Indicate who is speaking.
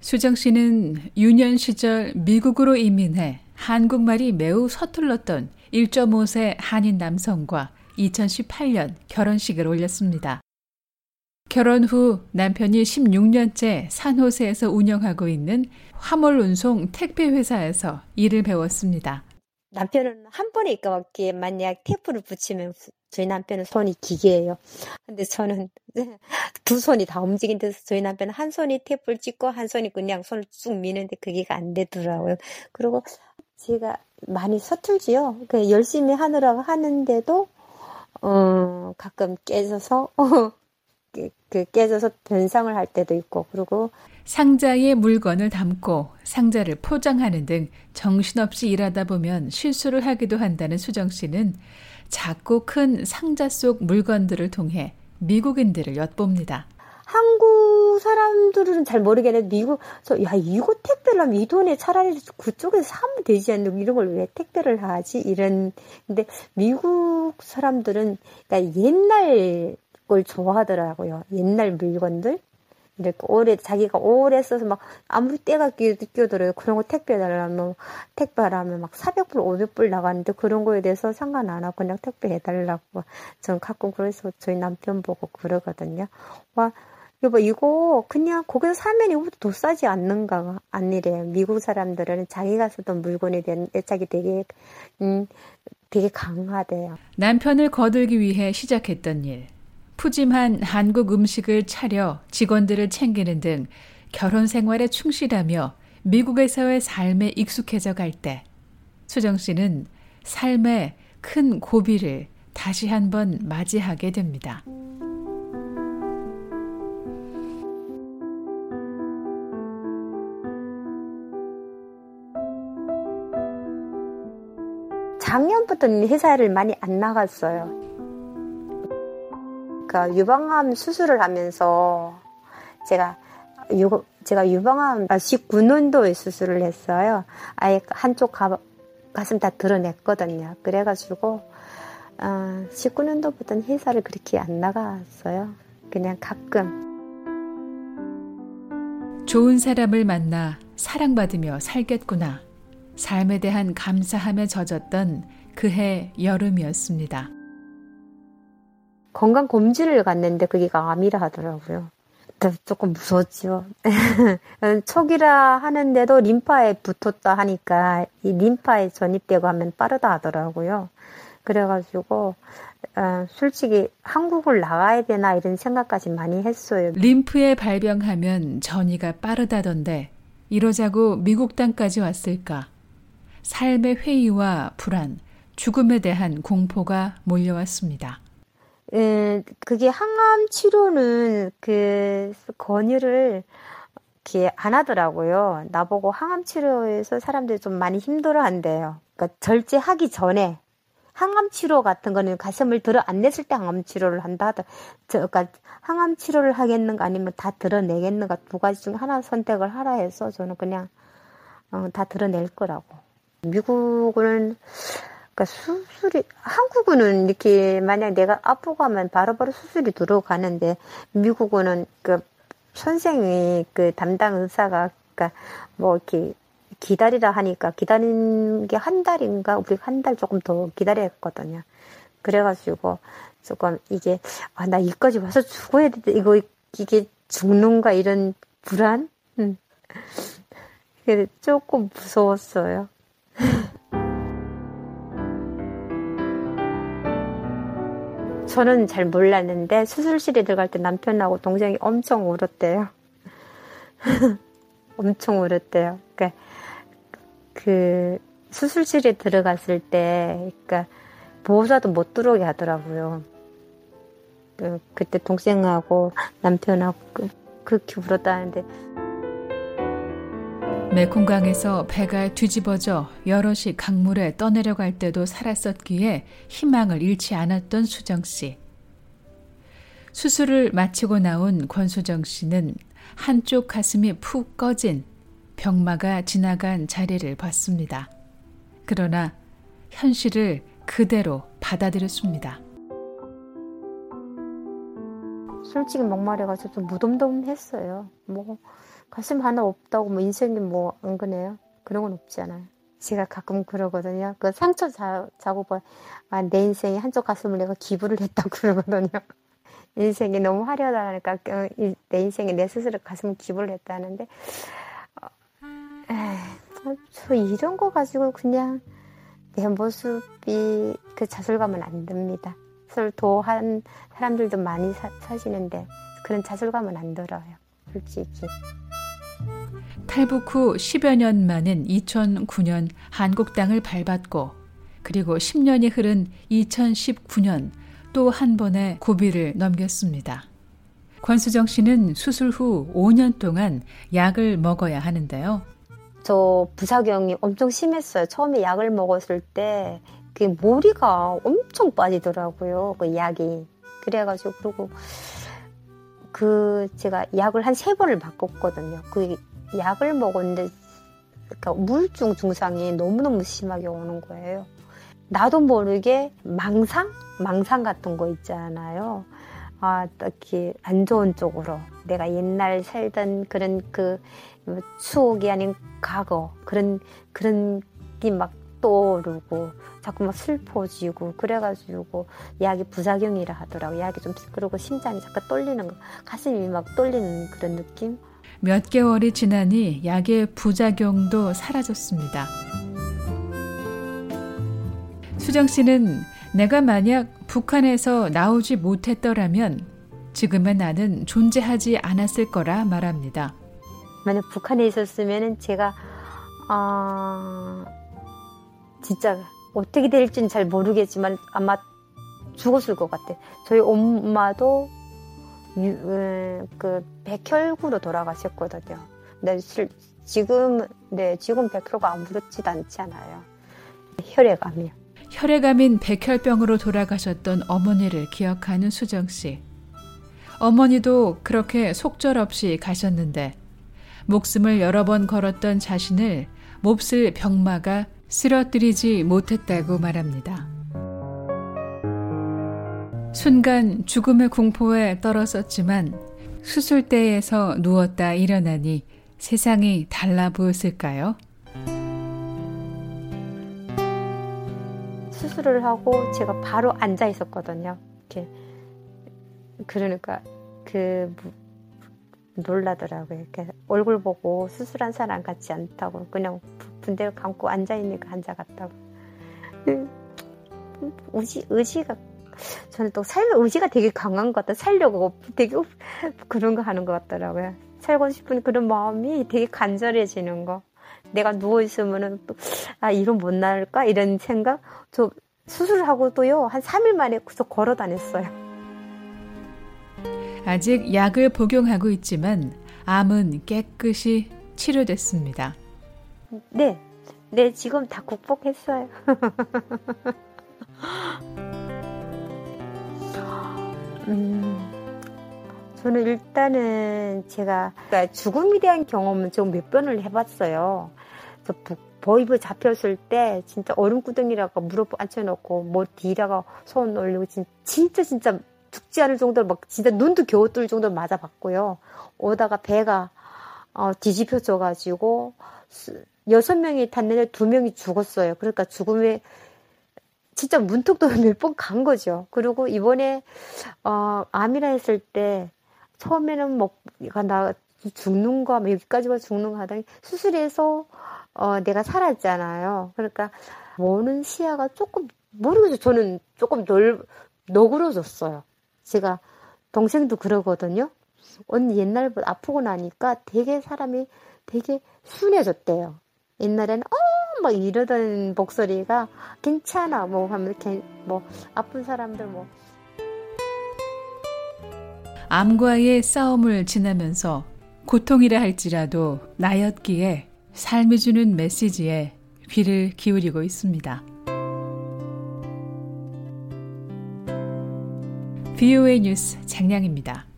Speaker 1: 수정 씨는 유년 시절 미국으로 이민해 한국말이 매우 서툴렀던 1.5세 한인 남성과 2018년 결혼식을 올렸습니다. 결혼 후 남편이 16년째 산호세에서 운영하고 있는 화물 운송 택배 회사에서 일을 배웠습니다.
Speaker 2: 남편은 한 번에 이까맣게 만약 테이프를 붙이면 저희 남편은 손이 기계예요. 근데 저는 두 손이 다 움직인데서 저희 남편은 한 손이 테이프를 찍고 한 손이 그냥 손을 쭉 미는데 그게 안 되더라고요. 그리고 제가 많이 서툴지요. 그 열심히 하느라고 하는데도 어 가끔 깨져서 그 깨져서 변상을 할 때도 있고 그리고
Speaker 1: 상자에 물건을 담고 상자를 포장하는 등 정신없이 일하다 보면 실수를 하기도 한다는 수정 씨는 작고 큰 상자 속 물건들을 통해 미국인들을 엿봅니다.
Speaker 2: 한국 사람들은 잘 모르겠는데 미국 야 이거 택배를 하면 이 돈에 차라리 그쪽에서 사면 되지 않는 이런 걸 왜 택배를 하지 이런 근데 미국 사람들은 그러니까 옛날 걸 좋아하더라고요 옛날 물건들 이렇게 오래 자기가 오래 써서 막 아무리 때가 끼어들어요. 그런 거 택배 달라면 택배라면 막 400불, 500불 나가는데 그런 거에 대해서 상관 안 하고 그냥 택배 해달라고 전 가끔 그래서 저희 남편 보고 그러거든요. 와 여보 이거 그냥 거기서 사면 이거보다 더 싸지 않는가 아니래요. 미국 사람들은 자기가 쓰던 물건에 대한 애착이 되게 음 되게 강하대요.
Speaker 1: 남편을 거들기 위해 시작했던 일. 푸짐한 한국 음식을 차려 직원들을 챙기는 등 결혼 생활에 충실하며 미국에서의 삶에 익숙해져 갈 때 수정 씨는 삶의 큰 고비를 다시 한번 맞이하게 됩니다.
Speaker 2: 작년부터는 회사를 많이 안 나갔어요. 그 유방암 수술을 하면서 제가 유, 제가 유방암 19년도에 수술을 했어요. 아예 한쪽 가, 가슴 다 드러냈거든요. 그래가지고 어, 19년도부터는 회사를 그렇게 안 나갔어요. 그냥 가끔.
Speaker 1: 좋은 사람을 만나 사랑받으며 살겠구나. 삶에 대한 감사함에 젖었던 그해 여름이었습니다.
Speaker 2: 건강 검진을 갔는데 그게 암이라 하더라고요. 조금 무서웠죠. 초기라 하는데도 림파에 붙었다 하니까 이 림파에 전입되고 하면 빠르다 하더라고요. 그래가지고 어, 솔직히 한국을 나가야 되나 이런 생각까지 많이 했어요.
Speaker 1: 림프에 발병하면 전이가 빠르다던데 이러자고 미국 땅까지 왔을까? 삶의 회의와 불안, 죽음에 대한 공포가 몰려왔습니다.
Speaker 2: 음, 그게 항암 치료는 그 권유를 이렇게 안 하더라고요. 나보고 항암 치료에서 사람들이 좀 많이 힘들어 한대요. 그러니까 절제하기 전에 항암 치료 같은 거는 가슴을 들어 안 냈을 때 항암 치료를 한다 하더. 저, 그러니까 항암 치료를 하겠는가 아니면 다 드러내겠는가 두 가지 중 하나 선택을 하라 해서 저는 그냥 어, 다 드러낼 거라고. 미국은 그러니까 수술이 한국은 이렇게 만약 내가 아프고 하면 바로바로 수술이 들어가는데 미국은 그 선생이 그 담당 의사가 그러니까 뭐 이렇게 기다리라 하니까 기다리는 게 한 달인가 우리 한 달 조금 더 기다려야 했거든요. 그래가지고 조금 이게 아나 여기까지 와서 죽어야 돼 이거 이게 죽는가 이런 불안 음. 조금 무서웠어요. 저는 잘 몰랐는데 수술실에 들어갈 때 남편하고 동생이 엄청 울었대요. 엄청 울었대요. 그러니까 그 수술실에 들어갔을 때, 그러니까 보호자도 못 들어오게 하더라고요. 그, 그때 동생하고 남편하고 그, 그렇게 울었다는데.
Speaker 1: 메콩강에서 배가 뒤집어져 여럿이 강물에 떠내려갈 때도 살았었기에 희망을 잃지 않았던 수정 씨. 수술을 마치고 나온 권수정 씨는 한쪽 가슴이 푹 꺼진 병마가 지나간 자리를 봤습니다. 그러나 현실을 그대로 받아들였습니다.
Speaker 2: 솔직히 목마르가지고 좀 무덤덤했어요. 뭐 가슴 하나 없다고 뭐 인생이 뭐 안 그래요? 그런 건 없잖아요. 제가 가끔 그러거든요. 그 상처 자, 자국을 아, 내 인생에 한쪽 가슴을 내가 기부를 했다고 그러거든요. 인생이 너무 화려하다니까 어, 내 인생에 내 스스로 가슴을 기부를 했다는데 어, 에이, 저 이런 거 가지고 그냥 내 모습이 그 자존감은 안 듭니다. 서로 도한 사람들도 많이 사, 사시는데 그런 자존감은 안 들어요. 솔직히.
Speaker 1: 탈북 후 10여 년 만인 2009년 한국 땅을 밟았고 그리고 10년이 흐른 2019년 또 한 번의 고비를 넘겼습니다. 권수정 씨는 수술 후 5년 동안 약을 먹어야 하는데요.
Speaker 2: 저 부작용이 엄청 심했어요. 처음에 약을 먹었을 때그 머리가 엄청 빠지더라고요. 그 약이. 그래가지고 그리고 그 제가 약을 한 세 번을 바꿨거든요. 그 약을 먹었는데 그러니까 우울증 증상이 너무너무 심하게 오는 거예요. 나도 모르게 망상? 망상 같은 거 있잖아요. 아, 딱히 안 좋은 쪽으로. 내가 옛날 살던 그런 그 추억이 아닌 과거. 그런, 그런 게 막 떠오르고, 자꾸 막 슬퍼지고, 그래가지고, 약이 부작용이라 하더라고. 약이 좀, 그러고 심장이 자꾸 떨리는 거, 가슴이 막 떨리는 그런 느낌?
Speaker 1: 몇 개월이 지나니 약의 부작용도 사라졌습니다. 수정 씨는 내가 만약 북한에서 나오지 못했더라면 지금의 나는 존재하지 않았을 거라 말합니다.
Speaker 2: 만약 북한에 있었으면 제가 어, 진짜 어떻게 될지는 잘 모르겠지만 아마 죽었을 것 같아. 저희 엄마도 유, 그 백혈구로 돌아가셨거든요. 근데 지금 네 지금 백혈구가 아무렇지도 않지 않아요. 혈액암이요.
Speaker 1: 혈액암인 백혈병으로 돌아가셨던 어머니를 기억하는 수정 씨. 어머니도 그렇게 속절없이 가셨는데 목숨을 여러 번 걸었던 자신을 몹쓸 병마가 쓰러뜨리지 못했다고 말합니다. 순간 죽음의 공포에 떨었었지만 수술대에서 누웠다 일어나니 세상이 달라 보였을까요?
Speaker 2: 수술을 하고 제가 바로 앉아 있었거든요. 이렇게 그러니까 그 놀라더라고요. 이렇게 얼굴 보고 수술한 사람 같지 않다고 그냥 분대를 감고 앉아 있니까 앉아 갔다고. 의지 의지가 저는 또 살, 의지가 되게 강한 것 같다. 살려고 되게 그런 거 하는 것 같더라고요. 살고 싶은 그런 마음이 되게 간절해지는 거. 내가 누워 있으면은 또, 아, 이런 못 나을까? 이런 생각? 저 수술하고도요, 한 3일 만에 그저 걸어 다녔어요.
Speaker 1: 아직 약을 복용하고 있지만 암은 깨끗이 치료됐습니다.
Speaker 2: 네. 네, 지금 다 극복했어요. 음, 저는 일단은 제가 그러니까 죽음에 대한 경험은 좀 몇 번을 해봤어요. 저 보이브 잡혔을 때 진짜 얼음구덩이라고 무릎 앉혀놓고 뭐 뒤라가 손 올리고 진짜 진짜 죽지 않을 정도로 막 진짜 눈도 겨우 뜰 정도로 맞아봤고요. 오다가 배가 어, 뒤집혀져가지고 여섯 명이 탔는데 두 명이 죽었어요. 그러니까 죽음에 진짜 문득도 몇 번 간 거죠. 그리고 이번에 어, 암이라 했을 때 처음에는 뭐나 죽는 거, 뭐 여기까지만 죽는 거 하다니 수술해서 어, 내가 살았잖아요. 그러니까 보는 시야가 조금 모르겠어요. 저는 조금 넓 너그러졌어요. 제가 동생도 그러거든요. 언니 옛날보다 아프고 나니까 되게 사람이 되게 순해졌대요. 옛날에는 어 막 이러던 목소리가 괜찮아 뭐 하면 이렇게 뭐 아픈 사람들 뭐
Speaker 1: 암과의 싸움을 지나면서 고통이라 할지라도 나였기에 삶이 주는 메시지에 귀를 기울이고 있습니다. VOA 뉴스 장량입니다.